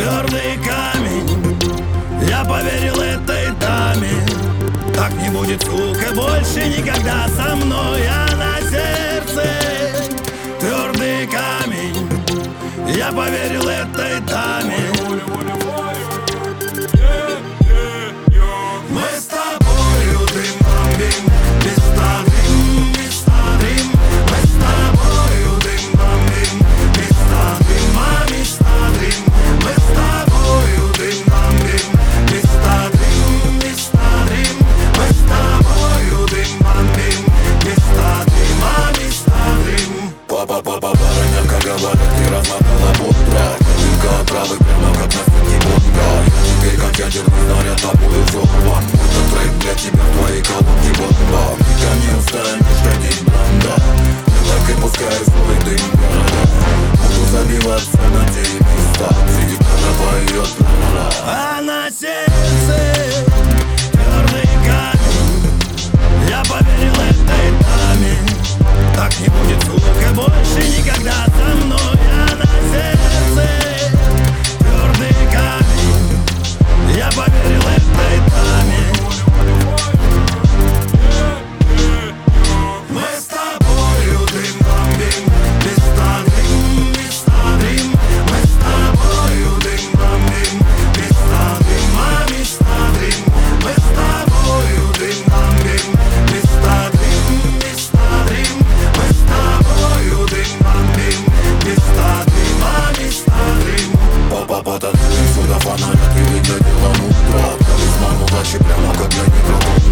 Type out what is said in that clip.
твердый камень. Я поверил этой даме. Так не будет, сука, больше никогда со мной а Она сердце твердый камень. Я поверил этой даме. Папа, папа, барыня, как говорят, ты размотала путра Кабинка правый, прямо как на бомба Я теперь как ядерный снаряд тобою взорван Этот трек для тебя в твоей колонке бомба Тебя не устанешь ходить бланда Мелокой пускай свой дым города Буду забиваться на те места Сидит, она поет, ла-ла-ла А на сердце попадать сюда, до фонаря, приведя делану Два отдали в ману, прямо как на Европу